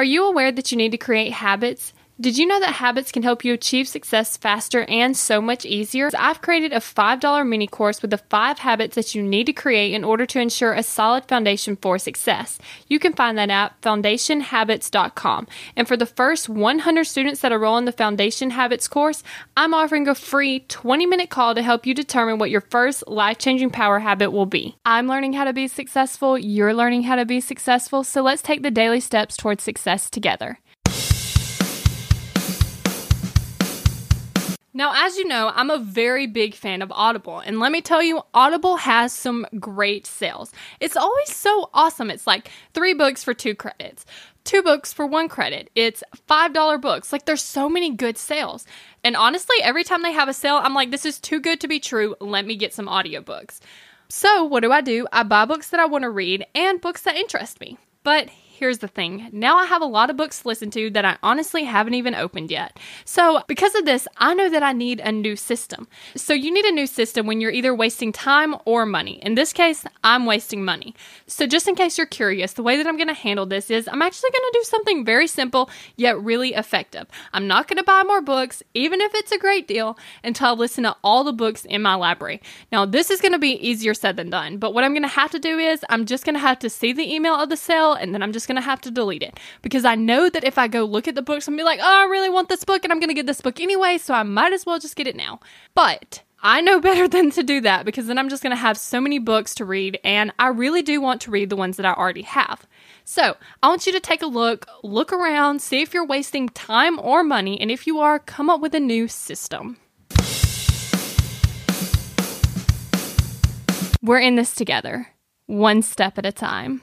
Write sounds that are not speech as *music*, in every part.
Are you aware that you need to create habits? Did you know that habits can help you achieve success faster and so much easier? I've created a $5 mini course with the five habits that you need to create in order to ensure a solid foundation for success. You can find that at foundationhabits.com. And for the first 100 students that enroll in the Foundation Habits course, I'm offering a free 20 minute call to help you determine what your first life changing power habit will be. I'm learning how to be successful, you're learning how to be successful, so let's take the daily steps towards success together. Now, as you know, I'm a very big fan of Audible, and let me tell you, Audible has some great sales. It's always so awesome. It's like three books for two credits, two books for one credit. It's $5 books. Like, there's so many good sales. And honestly, every time they have a sale, I'm like, this is too good to be true. Let me get some audiobooks. So, what do I do? I buy books that I want to read and books that interest me. But here's the thing now I have a lot of books to listen to that I honestly haven't even opened yet. So, because of this, I know that I need a new system. So, you need a new system when you're either wasting time or money. In this case, I'm wasting money. So, just in case you're curious, the way that I'm going to handle this is I'm actually going to do something very simple yet really effective. I'm not going to buy more books, even if it's a great deal, until I listen to all the books in my library. Now, this is going to be easier said than done, but what I'm going to have to do is I'm just going to have to see the email of the sale and then I'm just going to have to delete it because I know that if I go look at the books and be like, oh, I really want this book and I'm going to get this book anyway, so I might as well just get it now. But I know *laughs* better than to do that because then I'm just going to have so many books to read, and I really do want to read the ones that I already have. So, I want you to take a look, look around, see if you're wasting time or money, and if you are, come up with a new system. We're in this together, one step at a time.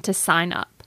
to sign up.